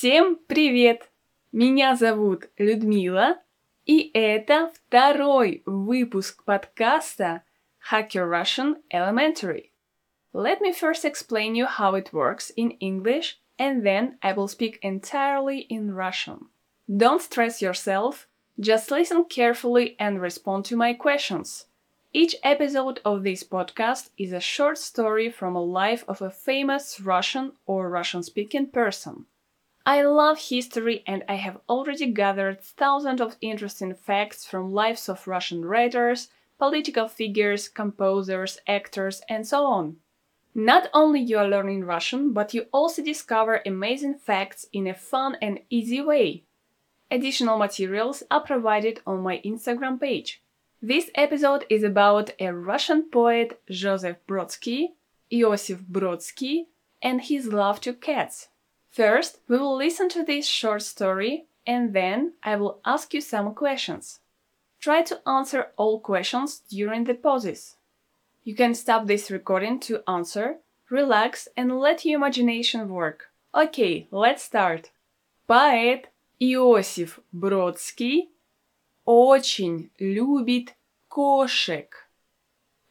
Всем привет! Меня зовут Людмила, и это второй выпуск подкаста Hacker Russian Elementary. Let me first explain you how it works in English, and then I will speak entirely in Russian. Don't stress yourself, just listen carefully and respond to my questions. Each episode of this podcast is a short story from a life of a famous Russian or Russian speaking person. I love history and I have already gathered thousands of interesting facts from lives of Russian writers, political figures, composers, actors, and so on. Not only you are learning Russian, but you also discover amazing facts in a fun and easy way. Additional materials are provided on my Instagram page. This episode is about a Russian poet Joseph Brodsky, Iosif Brodsky, and his love to cats. First, we will listen to this short story and then I will ask you some questions. Try to answer all questions during the pauses. You can stop this recording to answer, relax and let your imagination work. Okay, let's start. Поэт Иосиф Бродский очень любит кошек,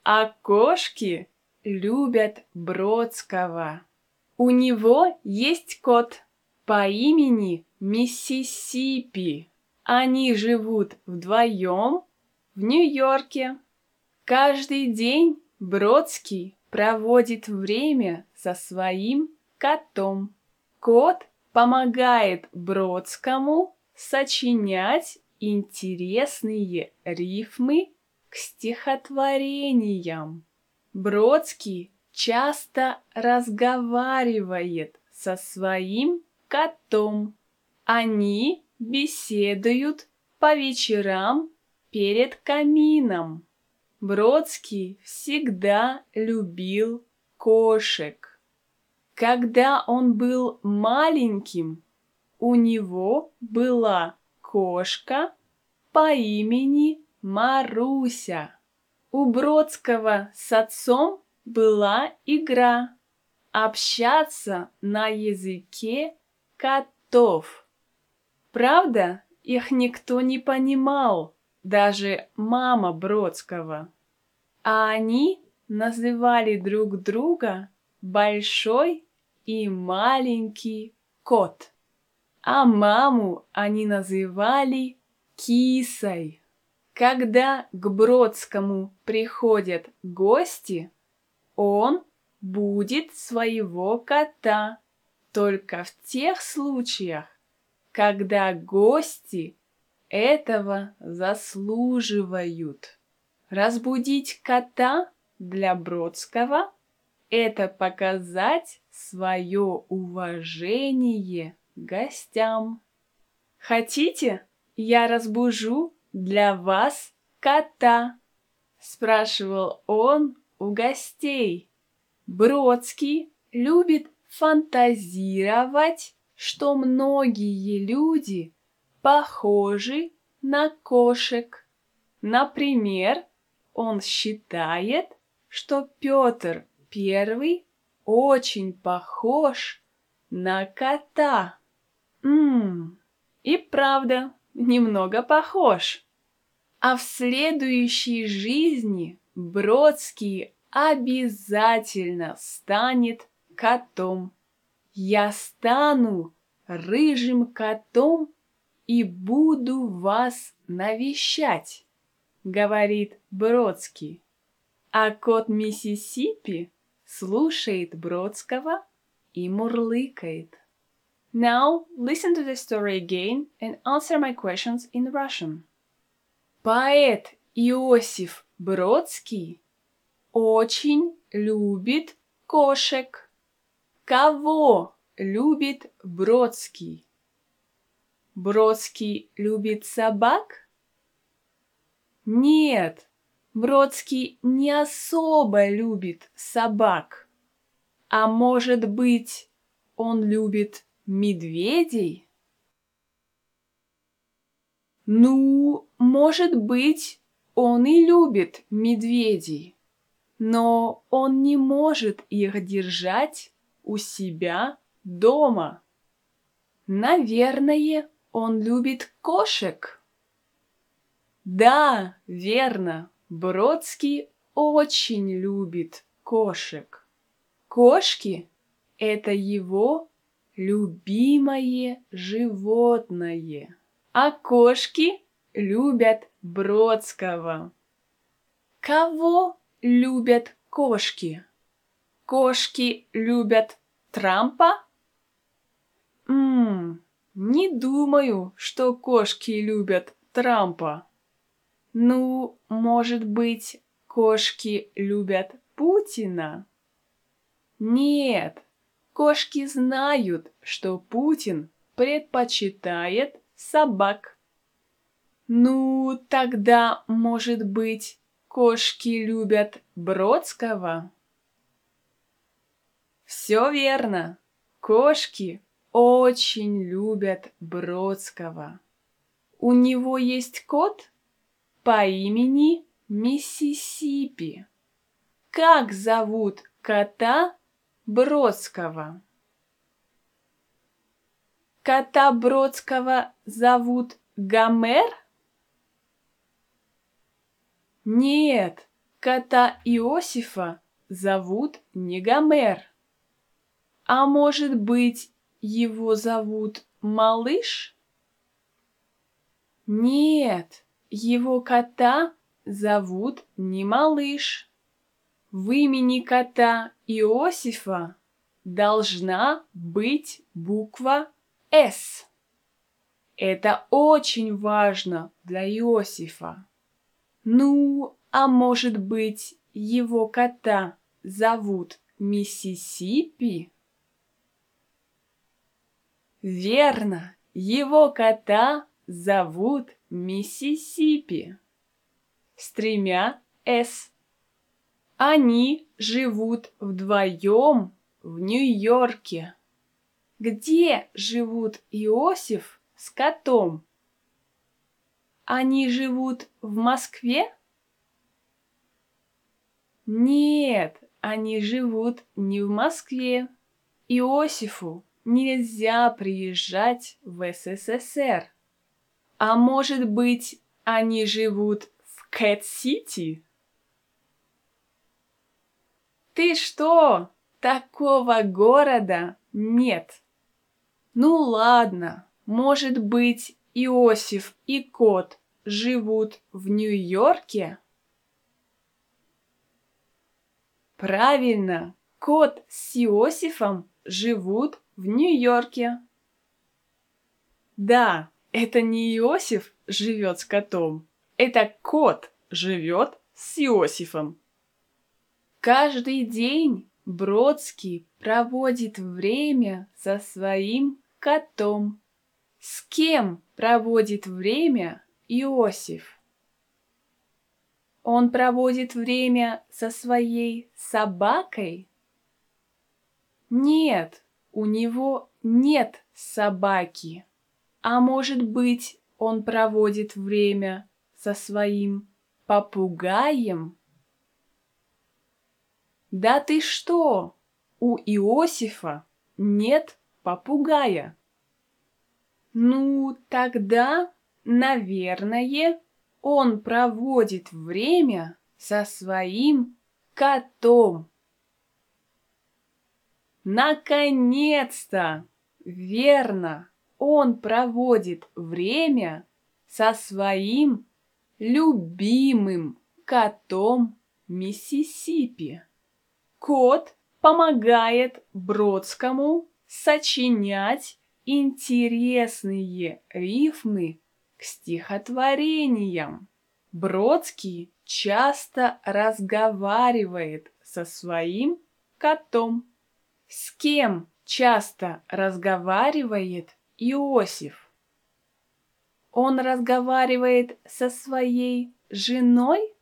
а кошки любят Бродского. У него есть кот по имени Миссисипи. Они живут вдвоем в Нью-Йорке. Каждый день Бродский проводит время со своим котом. Кот помогает Бродскому сочинять интересные рифмы к стихотворениям. Бродский часто разговаривает со своим котом. Они беседуют по вечерам перед камином. Бродский всегда любил кошек. Когда он был маленьким, у него была кошка по имени Маруся. У Бродского с отцом была игра общаться на языке котов. Правда, их никто не понимал, даже мама Бродского. А они называли друг друга большой и маленький кот. А маму они называли кисой. Когда к Бродскому приходят гости, он будет своего кота только в тех случаях, когда гости этого заслуживают. Разбудить кота для Бродского – это показать свое уважение гостям. Хотите, я разбужу для вас кота? Спрашивал он у гостей. Бродский любит фантазировать, что многие люди похожи на кошек. Например, он считает, что Петр Первый очень похож на кота. Ммм, и правда, немного похож. А в следующей жизни Бродский обязательно станет котом. Я стану рыжим котом и буду вас навещать, говорит Бродский. А кот Миссисипи слушает Бродского и мурлыкает. Now listen to the story again and answer my questions in Russian. Поэт Иосиф Бродский очень любит кошек. Кого любит Бродский? Бродский любит собак? Нет, Бродский не особо любит собак. А может быть, он любит медведей? Ну, может быть, он и любит медведей но он не может их держать у себя дома. Наверное, он любит кошек. Да, верно. Бродский очень любит кошек. Кошки – это его любимое животное. А кошки любят Бродского. Кого любят кошки? Кошки любят Трампа? Ммм, не думаю, что кошки любят Трампа. Ну, может быть, кошки любят Путина? Нет, кошки знают, что Путин предпочитает собак. Ну, тогда, может быть, кошки любят Бродского? Все верно. Кошки очень любят Бродского. У него есть кот по имени Миссисипи. Как зовут кота Бродского? Кота Бродского зовут Гомер? Нет, кота Иосифа зовут не Гомер. А может быть, его зовут Малыш? Нет, его кота зовут не Малыш. В имени кота Иосифа должна быть буква «С». Это очень важно для Иосифа. Ну, а может быть, его кота зовут Миссисипи? Верно, его кота зовут Миссисипи. С тремя «С». Они живут вдвоем в Нью-Йорке. Где живут Иосиф с котом? Они живут в Москве? Нет, они живут не в Москве. Иосифу нельзя приезжать в СССР. А может быть, они живут в Кэт-Сити? Ты что? Такого города нет. Ну ладно, может быть, Иосиф и кот живут в Нью-Йорке? Правильно, кот с Иосифом живут в Нью-Йорке. Да, это не Иосиф живет с котом, это кот живет с Иосифом. Каждый день Бродский проводит время со своим котом. С кем проводит время Иосиф? Он проводит время со своей собакой? Нет, у него нет собаки. А может быть, он проводит время со своим попугаем? Да ты что? У Иосифа нет попугая. Ну, тогда, наверное, он проводит время со своим котом. Наконец-то! Верно! Он проводит время со своим любимым котом Миссисипи. Кот помогает Бродскому сочинять интересные рифмы к стихотворениям. Бродский часто разговаривает со своим котом. С кем часто разговаривает Иосиф? Он разговаривает со своей женой?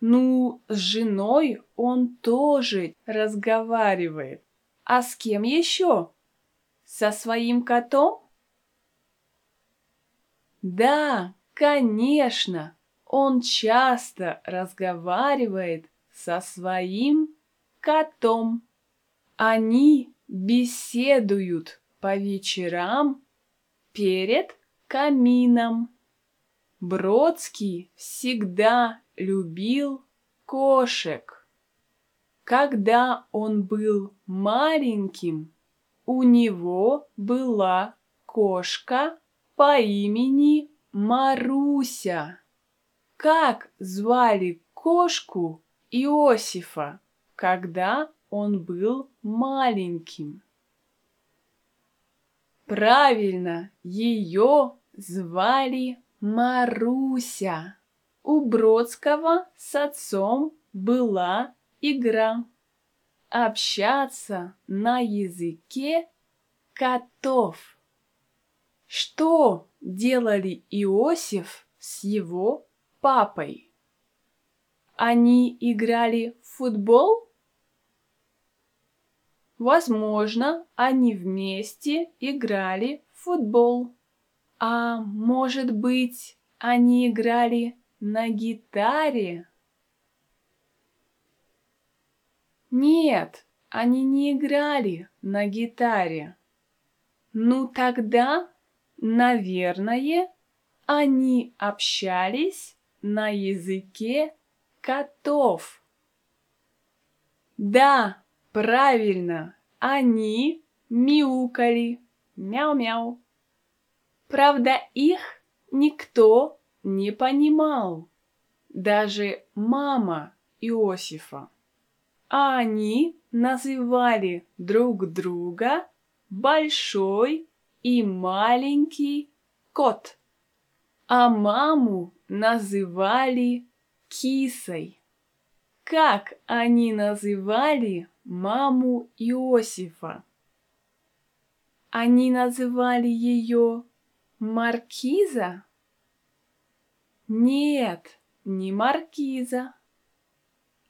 Ну, с женой он тоже разговаривает. А с кем еще? Со своим котом? Да, конечно, он часто разговаривает со своим котом. Они беседуют по вечерам перед камином. Бродский всегда любил кошек. Когда он был маленьким, у него была кошка по имени Маруся. Как звали кошку Иосифа, когда он был маленьким? Правильно, ее звали Маруся. У Бродского с отцом была игра. Общаться на языке котов. Что делали Иосиф с его папой? Они играли в футбол? Возможно, они вместе играли в футбол. А может быть, они играли на гитаре? Нет, они не играли на гитаре. Ну тогда Наверное, они общались на языке котов. Да, правильно, они мяукали. Мяу-мяу. Правда, их никто не понимал. Даже мама Иосифа. А они называли друг друга большой и маленький кот, а маму называли кисой. Как они называли маму Иосифа? Они называли ее Маркиза? Нет, не Маркиза.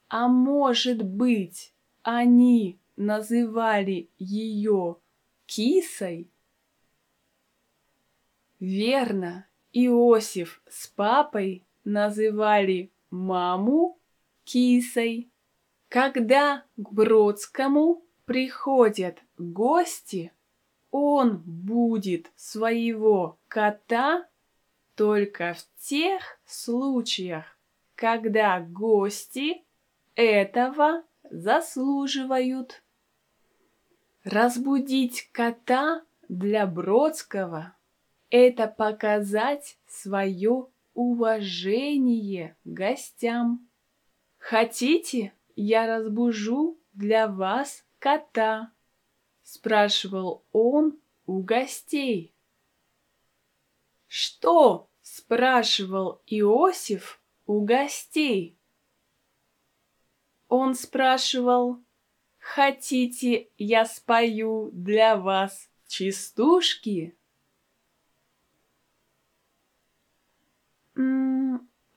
А может быть, они называли ее кисой? Верно, Иосиф с папой называли маму кисой. Когда к Бродскому приходят гости, он будет своего кота только в тех случаях, когда гости этого заслуживают. Разбудить кота для Бродского это показать свое уважение гостям. Хотите, я разбужу для вас кота? Спрашивал он у гостей. Что? Спрашивал Иосиф у гостей. Он спрашивал, хотите, я спою для вас частушки?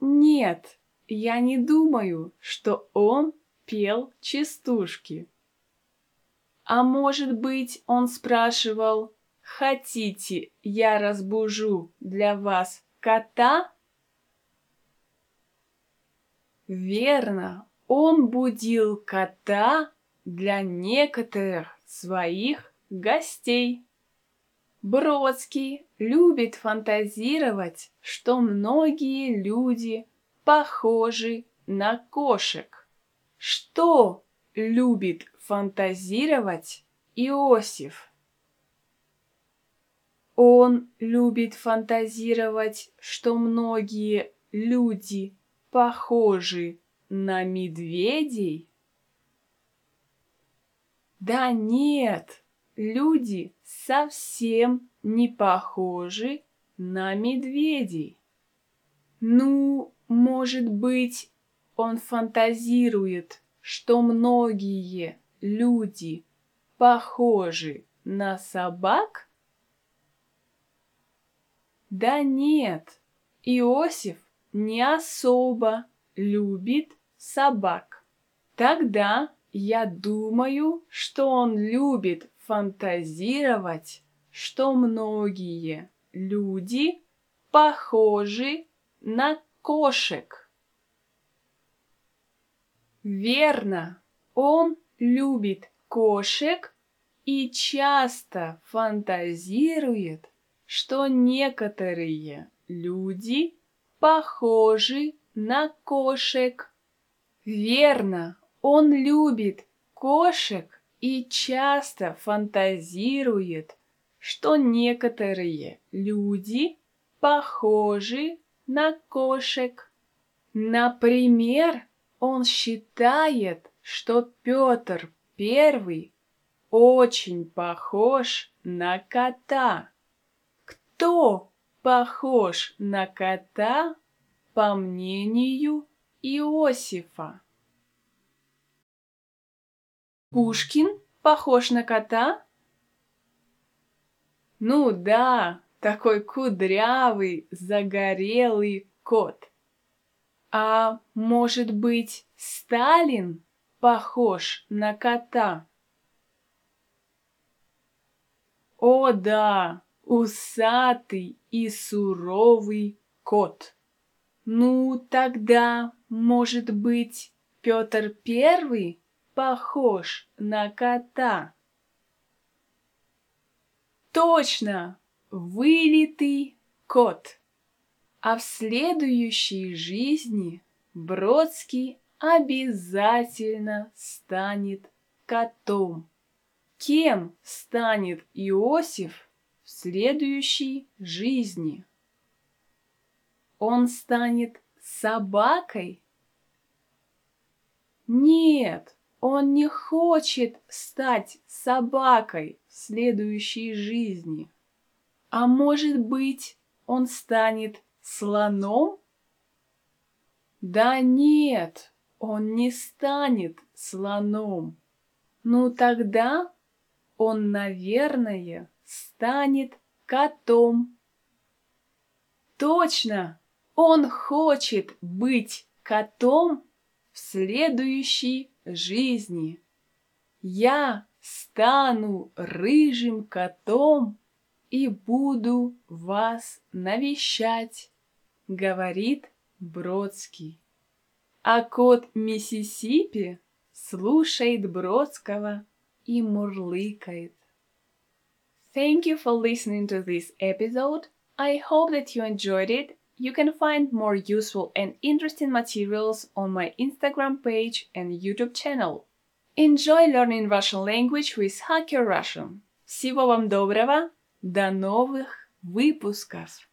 Нет, я не думаю, что он пел частушки. А может быть, он спрашивал, хотите, я разбужу для вас кота? Верно, он будил кота для некоторых своих гостей. Бродский любит фантазировать, что многие люди похожи на кошек. Что любит фантазировать Иосиф? Он любит фантазировать, что многие люди похожи на медведей? Да нет, люди совсем не похожи на медведей. Ну, может быть, он фантазирует, что многие люди похожи на собак? Да нет, Иосиф не особо любит собак. Тогда я думаю, что он любит фантазировать, что многие люди похожи на кошек. Верно, он любит кошек и часто фантазирует, что некоторые люди похожи на кошек. Верно, он любит кошек и часто фантазирует, что некоторые люди похожи на кошек. Например, он считает, что Петр Первый очень похож на кота. Кто похож на кота, по мнению Иосифа? Пушкин похож на кота? Ну да, такой кудрявый, загорелый кот. А может быть, Сталин похож на кота? О да, усатый и суровый кот. Ну, тогда, может быть, Петр Первый похож на кота? Точно, вылитый кот. А в следующей жизни Бродский обязательно станет котом. Кем станет Иосиф в следующей жизни? Он станет собакой? Нет, он не хочет стать собакой в следующей жизни. А может быть, он станет слоном? Да нет, он не станет слоном. Ну тогда он, наверное, станет котом. Точно, он хочет быть котом в следующей жизни. Я стану рыжим котом и буду вас навещать, говорит Бродский. А кот Миссисипи слушает Бродского и мурлыкает. Thank you for listening to this episode. I hope that you enjoyed it You can find more useful and interesting materials on my Instagram page and YouTube channel. Enjoy learning Russian language with Hacker Russian. Всего вам доброго, до новых выпусков!